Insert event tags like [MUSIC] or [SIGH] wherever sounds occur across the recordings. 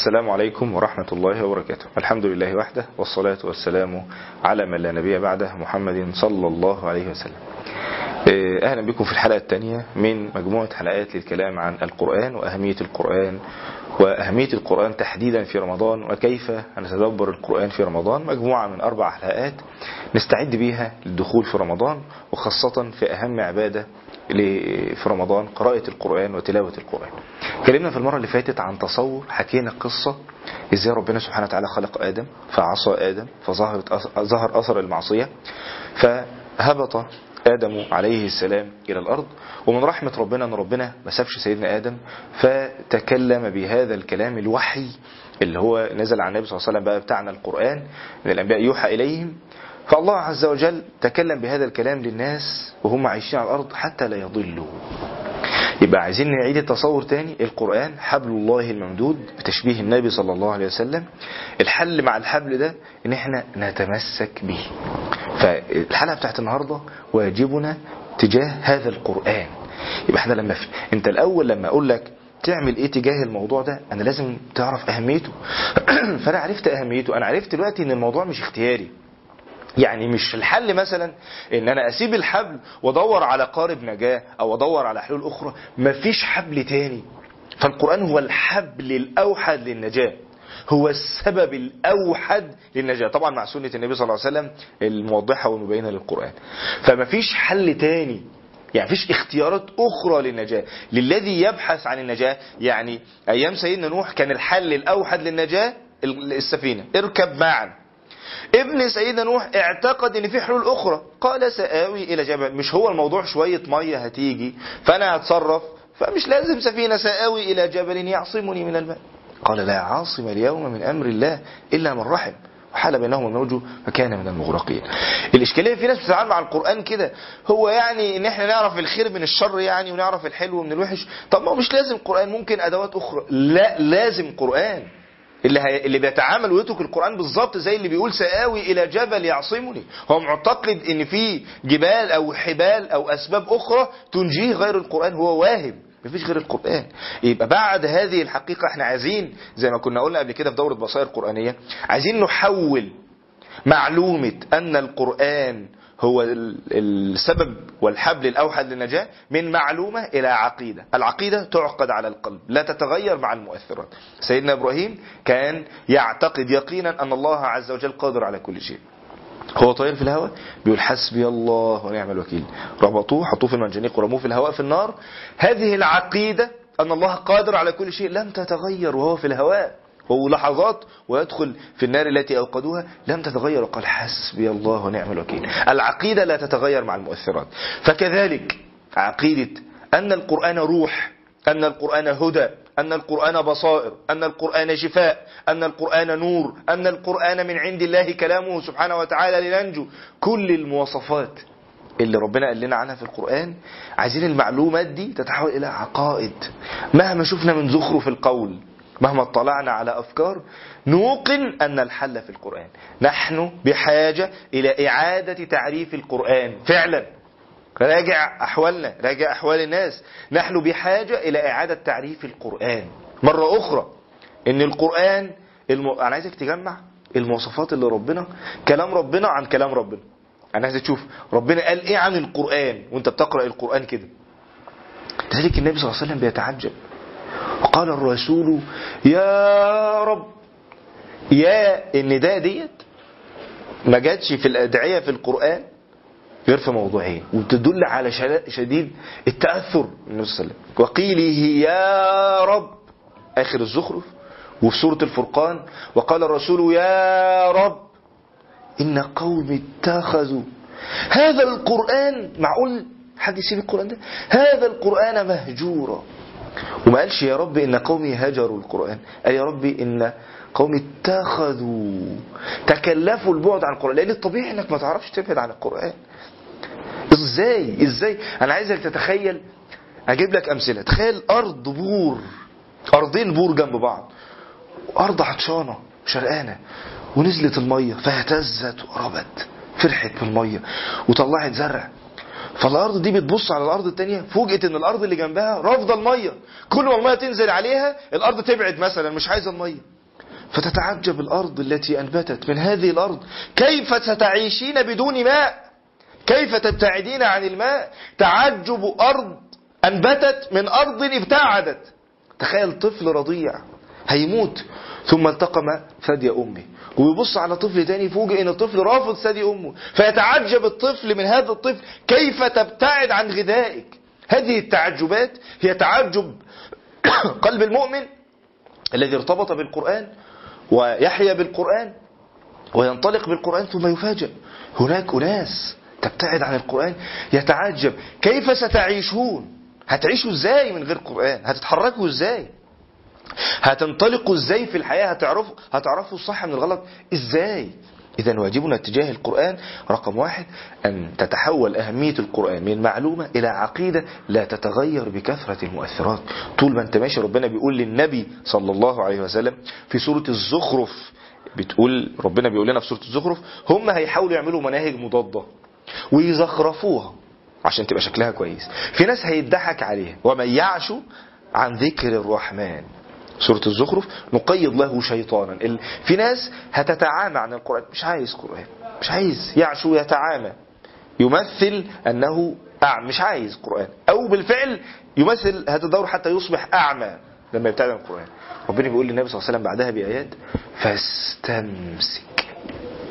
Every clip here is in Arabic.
السلام عليكم ورحمة الله وبركاته. الحمد لله وحده والصلاة والسلام على من لا نبي بعده محمد صلى الله عليه وسلم. أهلا بكم في الحلقة الثانية من مجموعة حلقات للكلام عن القرآن وأهمية القرآن وأهمية القرآن تحديدا في رمضان وكيف نتدبر القرآن في رمضان. مجموعة من أربع حلقات نستعد بها للدخول في رمضان وخاصة في أهم عبادة في رمضان؟ قراءة القرآن وتلاوة القرآن. كلمنا في المرة اللي فاتت عن تصور حكينا قصة إزاي ربنا سبحانه وتعالى خلق آدم فعصى آدم فظهرت ظهر أثر المعصية فهبط آدم عليه السلام إلى الأرض ومن رحمة ربنا أن ربنا ما سابش سيدنا آدم فتكلم بهذا الكلام الوحي اللي هو نزل على النبي صلى الله عليه وسلم بقى بتاعنا القرآن من الأنبياء يوحى إليهم فالله عز وجل تكلم بهذا الكلام للناس وهم عايشين على الأرض حتى لا يضلوا. يبقى عايزين نعيد التصور تاني القرآن حبل الله الممدود بتشبيه النبي صلى الله عليه وسلم. الحل مع الحبل ده إن إحنا نتمسك به. فالحلقة بتاعت النهاردة واجبنا تجاه هذا القرآن. يبقى إحنا لما في... أنت الأول لما أقول لك تعمل إيه تجاه الموضوع ده أنا لازم تعرف أهميته. [CLEARS THROAT] فأنا عرفت أهميته. أنا عرفت دلوقتي إن الموضوع مش اختياري. يعني مش الحل مثلا إن أنا أسيب الحبل وأدور على قارب نجاة أو أدور على حلول أخرى مفيش حبل تاني. فالقرآن هو الحبل الأوحد للنجاة. هو السبب الأوحد للنجاة. طبعا مع سنة النبي صلى الله عليه وسلم الموضحة والمبينة للقرآن. فمفيش حل تاني. يعني فيش اختيارات أخرى للنجاة. للذي يبحث عن النجاة يعني أيام سيدنا نوح كان الحل الأوحد للنجاة السفينة. اركب معا. ابن سيدنا نوح اعتقد إن في حلول أخرى. قال سآوي إلى جبل. مش هو الموضوع شوية مية هتيجي فأنا هتصرف. فمش لازم سفينة سآوي إلى جبل يعصمني من الماء قال لا عاصم اليوم من أمر الله إلا من رحم. وحال بينهم الموج فكان من المغرقين. الإشكالية في ناس بتتعامل مع القرآن كده. هو يعني إن إحنا نعرف الخير من الشر يعني ونعرف الحلو من الوحش. طب ما هو مش لازم قرآن ممكن أدوات أخرى. لا لازم قرآن. اللي. اللي بيتعامل ويترك القرآن بالظبط زي اللي بيقول سآوي إلى جبل يعصمني هو معتقد إن في جبال أو حبال أو أسباب أخرى تنجيه غير القرآن هو واهم مفيش غير القرآن يبقى بعد هذه الحقيقة إحنا عايزين زي ما كنا قلنا قبل كده في دورة بصائر قرآنية عايزين نحول معلومة أن القرآن هو السبب والحبل الأوحد للنجاة من معلومة إلى عقيدة. العقيدة تعقد على القلب لا تتغير مع المؤثرات. سيدنا إبراهيم كان يعتقد يقينا أن الله عز وجل قادر على كل شيء. هو طاير في الهواء بيقول حسبي الله ونعم الوكيل. ربطوه حطوه في المنجنيق ورموه في الهواء في النار. هذه العقيدة أن الله قادر على كل شيء لم تتغير وهو في الهواء. وهو لحظات ويدخل في النار التي أوقدوها لم تتغير. وقال حسبي الله ونعم الوكيل. العقيدة لا تتغير مع المؤثرات. فكذلك عقيدة أن القرآن روح أن القرآن هدى أن القرآن بصائر أن القرآن شفاء أن القرآن نور أن القرآن من عند الله كلامه سبحانه وتعالى لننجو. كل المواصفات اللي ربنا قال لنا عنها في القرآن عايزين المعلومات دي تتحول إلى عقائد. مهما شفنا من زخرف القول مهما اطلعنا على أفكار نوقن أن الحل في القرآن. نحن بحاجة إلى إعادة تعريف القرآن. فعلا. راجع أحوالنا راجع أحوال الناس. نحن بحاجة إلى إعادة تعريف القرآن. مرة أخرى إن القرآن الم... أنا عايزك تجمع المواصفات اللي ربنا كلام ربنا عن كلام ربنا. أنا عايز تشوف ربنا قال إيه عن القرآن؟ وأنت بتقرأ القرآن كده. لذلك النبي صلى الله عليه وسلم بيتعجب. وقال الرسول يا رب يا النداء ديت ما جاتش في الأدعية في القرآن غير في موضوعين وتدل على شديد التأثر النبي صلى الله عليه وسلم. وقيله يا رب آخر الزخرف وفي سورة الفرقان وقال الرسول يا رب إن قوم اتخذوا. هذا القرآن معقول؟ حد يسيب القرآن ده؟ هذا القرآن مهجورا. وما قالش يا رب إن قومي هجروا القرآن. قال يا رب إن قوم اتخذوا تكلفوا البعد عن القرآن. لأن الطبيعي إنك ما تعرفش تبعد عن القرآن. إزاي؟ إزاي؟ أنا عايزك تتخيل أجيب لك أمثلة. تخيل أرض بور أرضين بور جنب بعض. أرض عطشانة شرقانة. ونزلت المية فاهتزت وقربت فرحت بالمية. وطلعت زرع. فالأرض دي بتبص على الأرض التانية فوجئت إن الأرض اللي جنبها رافضة المية. كل ما المية تنزل عليها الأرض تبعد مثلا مش عايزة المية. فتتعجب الأرض التي أنبتت من هذه الأرض. كيف ستعيشين بدون ماء؟ كيف تبتعدين عن الماء؟ تعجب أرض أنبتت من أرض ابتعدت. تخيل طفل رضيع هيموت ثم التقم ثدي أمه. ويبص على طفل تاني فوجئ إن الطفل رافض ثدي أمه فيتعجب الطفل من هذا الطفل كيف تبتعد عن غذائك؟ هذه التعجبات هي تعجب [COUGHS] قلب المؤمن الذي ارتبط بالقرآن ويحيا بالقرآن وينطلق بالقرآن ثم يفاجأ هناك أناس تبتعد عن القرآن يتعجب كيف ستعيشون؟ هتعيشوا إزاي من غير قرآن؟ هتتحركوا إزاي؟ هتنطلقوا إزاي في الحياة؟ هتعرفوا هتعرفوا الصح من الغلط إزاي؟ إذا واجبنا تجاه القرآن رقم واحد أن تتحول أهمية القرآن من معلومة إلى عقيدة لا تتغير بكثرة المؤثرات طول ما أنت ماشي ربنا بيقول للنبي صلى الله عليه وسلم في سورة الزخرف بتقول ربنا بيقول لنا في سورة الزخرف هم هيحاولوا يعملوا مناهج مضادة ويزخرفوها عشان تبقى شكلها كويس. في ناس هيضحك عليها. ومن يعش عن ذكر الرحمن. سورة الزخرف نقيض له شيطانا. في ناس هتتعامى عن القرآن. مش عايز قرآن. مش عايز. يعشو يتعامى. يمثل أنه أعمى. مش عايز قرآن. أو بالفعل يمثل هذا الدور حتى يصبح أعمى لما يبتعد عن القرآن. ربنا بيقول للنبي صلى الله عليه وسلم بعدها بآيات فاستمسك.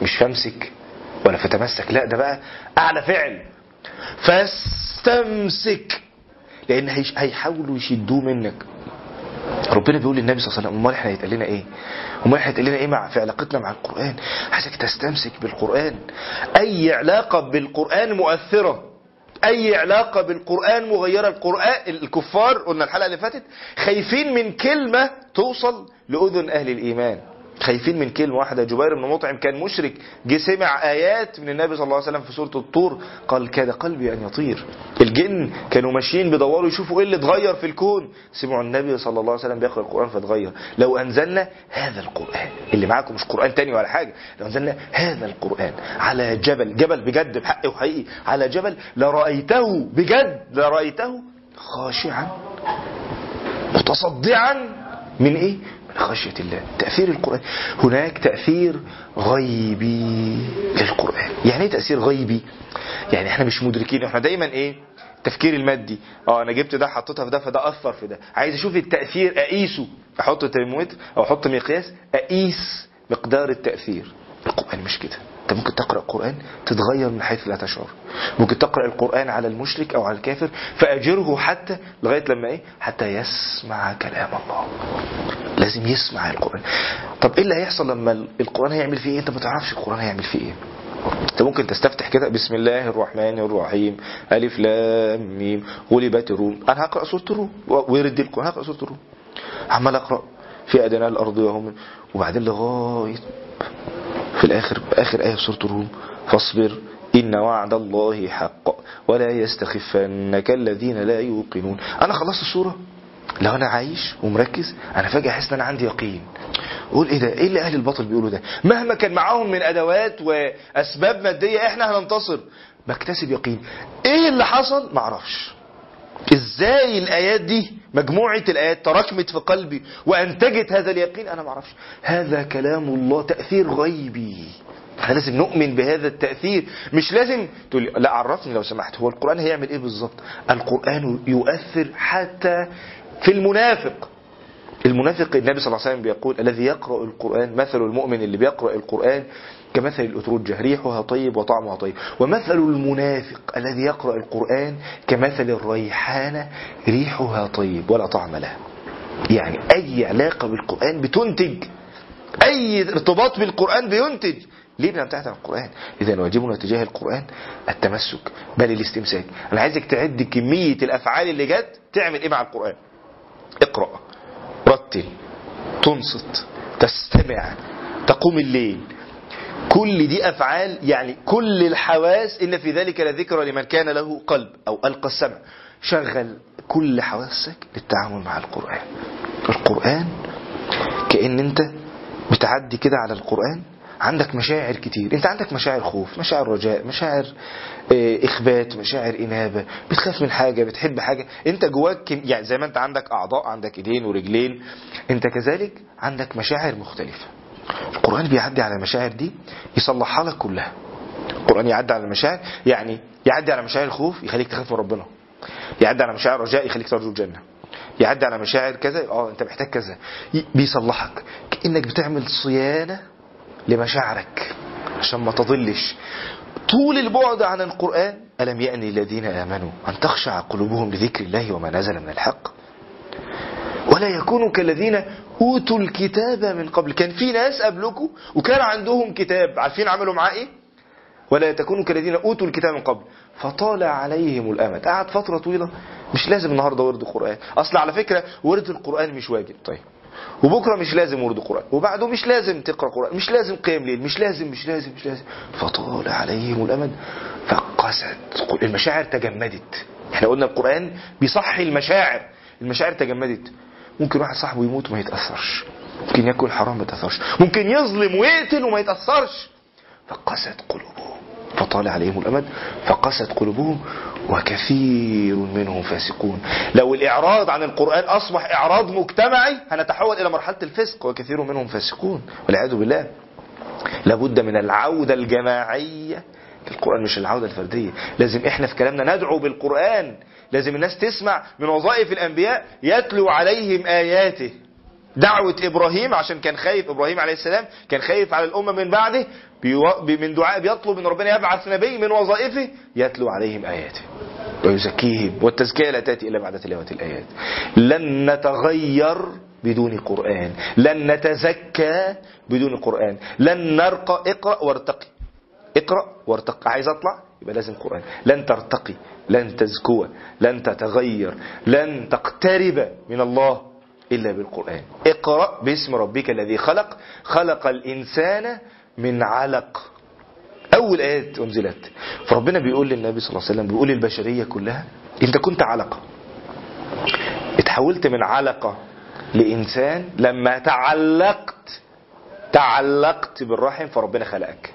مش فامسك ولا فتمسك. لا ده بقى أعلى فعل. فاستمسك. لأن هيحاولوا يشدوه منك. ربنا بيقول للنبي صلى الله عليه وسلم أمال إحنا هيتقال لنا إيه؟ أمال إحنا هيتقال لنا إيه مع في علاقتنا مع القرآن؟ عايزك تستمسك بالقرآن. أي علاقة بالقرآن مؤثرة. أي علاقة بالقرآن مغيرة. القرآن الكفار قلنا الحلقة اللي فاتت خايفين من كلمة توصل لأذن أهل الإيمان. خايفين من كلمة واحدة. جبير بن مطعم كان مشرك. جه سمع آيات من النبي صلى الله عليه وسلم في سورة الطور. قال كاد قلبي أن يطير. الجن كانوا ماشيين بيدوروا يشوفوا إيه اللي اتغير في الكون. سمعوا النبي صلى الله عليه وسلم بيقرأ القرآن فاتغير. لو أنزلنا هذا القرآن. اللي معاكم مش قرآن تاني ولا حاجة. لو أنزلنا هذا القرآن على جبل. جبل بجد بحق وحقيقي. على جبل لرأيته. بجد لرأيته خاشعا. متصدعا. من إيه؟ من خشية الله. تأثير القرآن. هناك تأثير غيبي للقرآن. يعني إيه تأثير غيبي؟ يعني إحنا مش مدركين. إحنا دايما إيه؟ التفكير المادي. آه أنا جبت ده حطيتها في ده فده أثر في ده. عايز أشوف التأثير أقيسه أحط ترمومتر أو أحط مقياس؟ أقيس مقدار التأثير. القرآن مش كده. أنت ممكن تقرأ القرآن تتغير من حيث لا تشعر. ممكن تقرأ القرآن على المشرك أو على الكافر فأجره حتى لغاية لما إيه؟ حتى يسمع كلام الله. لازم يسمع القرآن. طب إيه اللي هيحصل لما القرآن هيعمل فيه إيه؟ أنت ما تعرفش القرآن هيعمل فيه إيه. أنت ممكن تستفتح كده بسم الله الرحمن الرحيم ألف لام ميم غلبت الروم. أنا هقرأ سورة الروم. ويرد القرآن هقرأ سورة الروم. عمال أقرأ. في أدنى الأرض وهم. وبعدين لغاية في الآخر آخر آية في سورة الروم. فاصبر إن وعد الله حق. ولا يستخفنك الذين لا يوقنون. أنا خلصت السورة. لو أنا عايش ومركز أنا فجأة أحس إن أنا عندي يقين. قول إيه ده؟ إيه اللي أهل الباطل بيقولوا ده؟ مهما كان معاهم من أدوات وأسباب مادية إحنا هننتصر. بكتسب يقين. إيه اللي حصل؟ معرفش إزاي الآيات دي مجموعة الآيات تراكمت في قلبي وأنتجت هذا اليقين؟ أنا معرفش هذا كلام الله تأثير غيبي. إحنا لازم نؤمن بهذا التأثير. مش لازم تقول لا عرفني لو سمحت. هو القرآن هيعمل إيه بالظبط؟ القرآن يؤثر حتى في المنافق. المنافق النبي صلى الله عليه وسلم بيقول الذي يقرأ القرآن مثل المؤمن اللي بيقرأ القرآن كمثل الأترجة ريحها طيب وطعمها طيب. ومثل المنافق الذي يقرأ القرآن كمثل الريحانة ريحها طيب ولا طعم لها. يعني أي علاقة بالقرآن بتنتج. أي ارتباط بالقرآن بينتج. ليه بنبتعد عن القرآن؟ إذا واجبنا تجاه القرآن التمسك بل الاستمساك. أنا عايزك تعد كمية الأفعال اللي جت تعمل إيه مع القرآن؟ اقرأ رتل تنصت تستمع تقوم الليل. كل دي أفعال يعني كل الحواس إن في ذلك لذكرى لمن كان له قلب أو ألقى السمع. شغل كل حواسك للتعامل مع القرآن. القرآن كأن أنت بتعدي كده على القرآن عندك مشاعر كتير. أنت عندك مشاعر خوف مشاعر رجاء مشاعر إخبات مشاعر إنابة. بتخاف من حاجة بتحب حاجة. أنت جواك يعني زي ما أنت عندك أعضاء عندك إيدين ورجلين. أنت كذلك عندك مشاعر مختلفة. القرآن بيعدي على المشاعر دي يصلحها لك كلها. القرآن يعدي على المشاعر يعني يعدي على مشاعر الخوف يخليك تخاف من ربنا. يعدي على مشاعر الرجاء يخليك ترجو الجنة. يعدي على مشاعر كذا آه أنت محتاج كذا. بيصلحك. كأنك بتعمل صيانة لمشاعرك عشان ما تضلش طول البعد عن القرآن. ألم يأن الذين آمنوا أن تخشع قلوبهم لذكر الله وما نزل من الحق؟ ولا يكونوا كالذين أوتوا الكتاب من قبل. كان في ناس قبلكم وكان عندهم كتاب. عارفين عملوا معاه إيه؟ ولا تكونوا كالذين أوتوا الكتاب من قبل. فطال عليهم الأمد. قعد فترة طويلة. مش لازم النهاردة ورد قرآن أصل على فكرة ورد القرآن مش واجب. طيب. وبكرة مش لازم ورد قرآن وبعده مش لازم تقرأ قرآن مش لازم قيام ليل مش لازم مش لازم مش لازم. فطال عليهم الأمد فقست المشاعر تجمدت. إحنا قلنا القرآن بيصحي المشاعر المشاعر تجمدت. ممكن واحد صاحبه يموت وما يتأثرش. ممكن ياكل حرام ما يتأثرش. ممكن يظلم ويقتل وما يتأثرش. فقست قلوبهم. فطال عليهم الأمد فقست قلوبهم وكثير منهم فاسقون. لو الإعراض عن القرآن أصبح إعراض مجتمعي هنتحول إلى مرحلة الفسق وكثير منهم فاسقون. والعياذ بالله لابد من العودة الجماعية. للقرآن مش العودة الفردية. لازم إحنا في كلامنا ندعو بالقرآن. لازم الناس تسمع من وظائف الأنبياء يتلو عليهم آياته. دعوة إبراهيم عشان كان خايف إبراهيم عليه السلام كان خايف على الأمة من بعده من دعاء بيطلب من ربنا يبعث نبي من وظائفه يتلو عليهم آياته ويزكيهم والتزكية لا تأتي إلا بعد تلاوة الآيات. لن نتغير بدون قرآن لن نتزكى بدون قرآن لن نرقى اقرأ وارتقي اقرأ وارتقي عايز أطلع؟ يبقى لازم قرآن. لن ترتقي لن تزكو لن تتغير لن تقترب من الله. إلا بالقرآن. اقرأ باسم ربك الذي خلق. خلق الإنسان من علق. أول آيات أنزلت. فربنا بيقول للنبي صلى الله عليه وسلم بيقول للبشرية كلها أنت كنت علقة. اتحولت من علقة لإنسان لما تعلقت تعلقت بالرحم فربنا خلقك.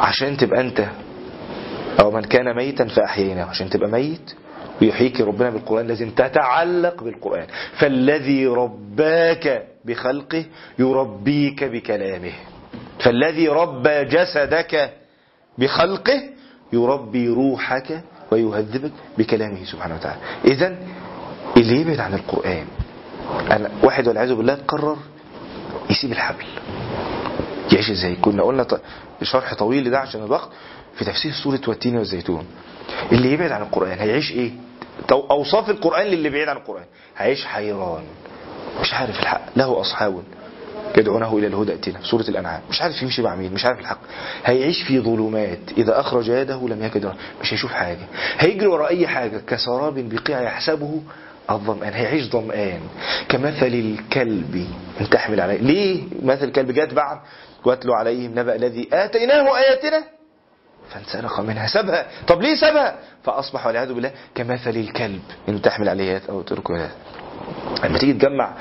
عشان تبقى أنت أو من كان ميتا فأحييناه. عشان تبقى ميت ويحييك ربنا بالقرآن لازم تتعلق بالقرآن. فالذي رباك بخلقه يربيك بكلامه. فالذي ربى جسدك بخلقه يربي روحك ويهذبك بكلامه سبحانه وتعالى. إذا اللي يبعد عن القرآن أنا واحد والعياذ بالله قرر يسيب الحبل. يعيش إزاي كنا قلنا شرح طويل لده عشان الوقت. في تفسير سورة والتين والزيتون. اللي يبعد عن القرآن هيعيش إيه؟ أوصاف القرآن للي بعيد عن القرآن. هيعيش حيران. مش عارف الحق. له أصحاب يدعونه إلى الهدى اتنا سورة الأنعام. مش عارف يمشي مع مين. مش عارف الحق. هيعيش في ظلمات. إذا أخرج يده لم يكد مش هيشوف حاجة. هيجري ورا أي حاجة. كسراب بقيع يحسبه الظمآن. هيعيش ظمآن. كمثل الكلب. ان تحمل عليه ليه مثل الكلب جات بعد؟ واتلو عليهم نبأ الذي آتيناه آياتنا. فانسلخ منها سابها طب ليه سابها فأصبح والعياذ بالله كمثل الكلب. إن تحمل عليه أو تركه لما تيجي تجمع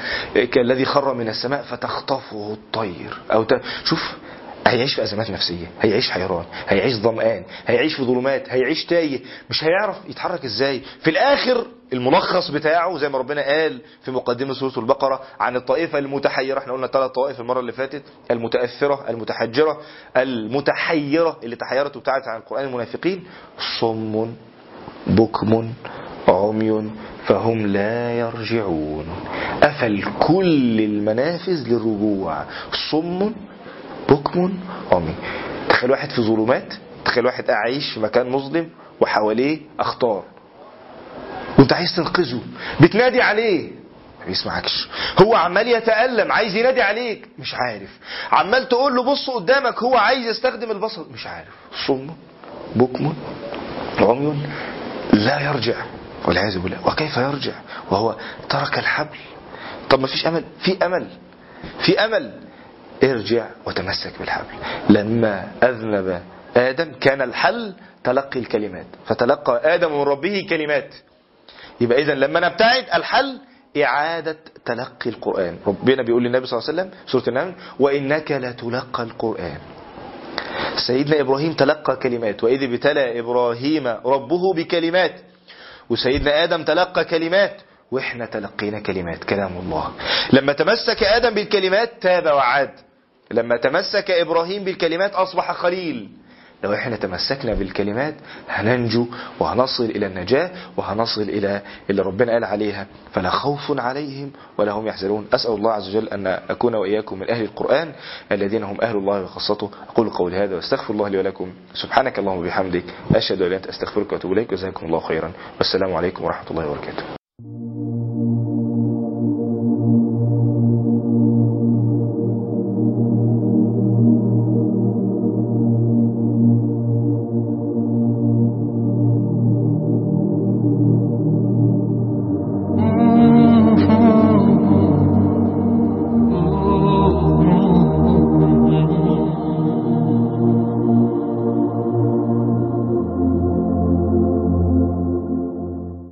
كالذي خر من السماء فتخطفه الطير. أو ت... شوف هيعيش في أزمات نفسية هيعيش حيران هيعيش ظمآن هيعيش في ظلمات هيعيش تايه. مش هيعرف يتحرك إزاي. في الآخر الملخص بتاعه زي ما ربنا قال في مقدمة سورة البقرة عن الطائفة المتحيرة. إحنا قلنا ثلاث طوائف المرة اللي فاتت. المتأثرة المتحجرة المتحيرة اللي تحيرت وابتعدت عن القرآن المنافقين. صم بكم عمي فهم لا يرجعون. أفل كل المنافذ للرجوع. صم بكم عمي. تخيل واحد في ظلمات تخيل واحد عايش في مكان مظلم وحواليه أخطار. وانت عايز تنقذه. بتنادي عليه. ما بيسمعكش هو عمال يتألم عايز ينادي عليك. مش عارف. عمال تقول له بص قدامك هو عايز يستخدم البصر. مش عارف. صم. بكم. عمي. لا يرجع. والعياذ بالله. وكيف يرجع؟ وهو ترك الحبل. طب ما فيش أمل. في أمل. في أمل. ارجع وتمسك بالحبل. لما أذنب آدم كان الحل تلقي الكلمات. فتلقى آدم من ربه كلمات. يبقى اذا لما نبتعد الحل إعادة تلقي القرآن. ربنا بيقول للنبي صلى الله عليه وسلم سورة النمل وإنك لتلقى القرآن. سيدنا إبراهيم تلقى كلمات وإذ ابتلى إبراهيم ربه بكلمات وسيدنا آدم تلقى كلمات وإحنا تلقينا كلمات. كلام الله. لما تمسك آدم بالكلمات تاب وعاد. لما تمسك إبراهيم بالكلمات أصبح خليل. لو إحنا تمسكنا بالكلمات هننجو وهنصل إلى النجاة وهنصل إلى اللي ربنا قال عليها. فلا خوف عليهم ولا هم يحزنون. أسأل الله عز وجل أن أكون وإياكم من أهل القرآن الذين هم أهل الله وخاصته. أقول قولي هذا واستغفر الله لي ولكم. سبحانك اللهم وبحمدك. أشهد أن لا أستغفرك وأتوب إليك. وجزاكم الله خيرا. والسلام عليكم ورحمة الله وبركاته.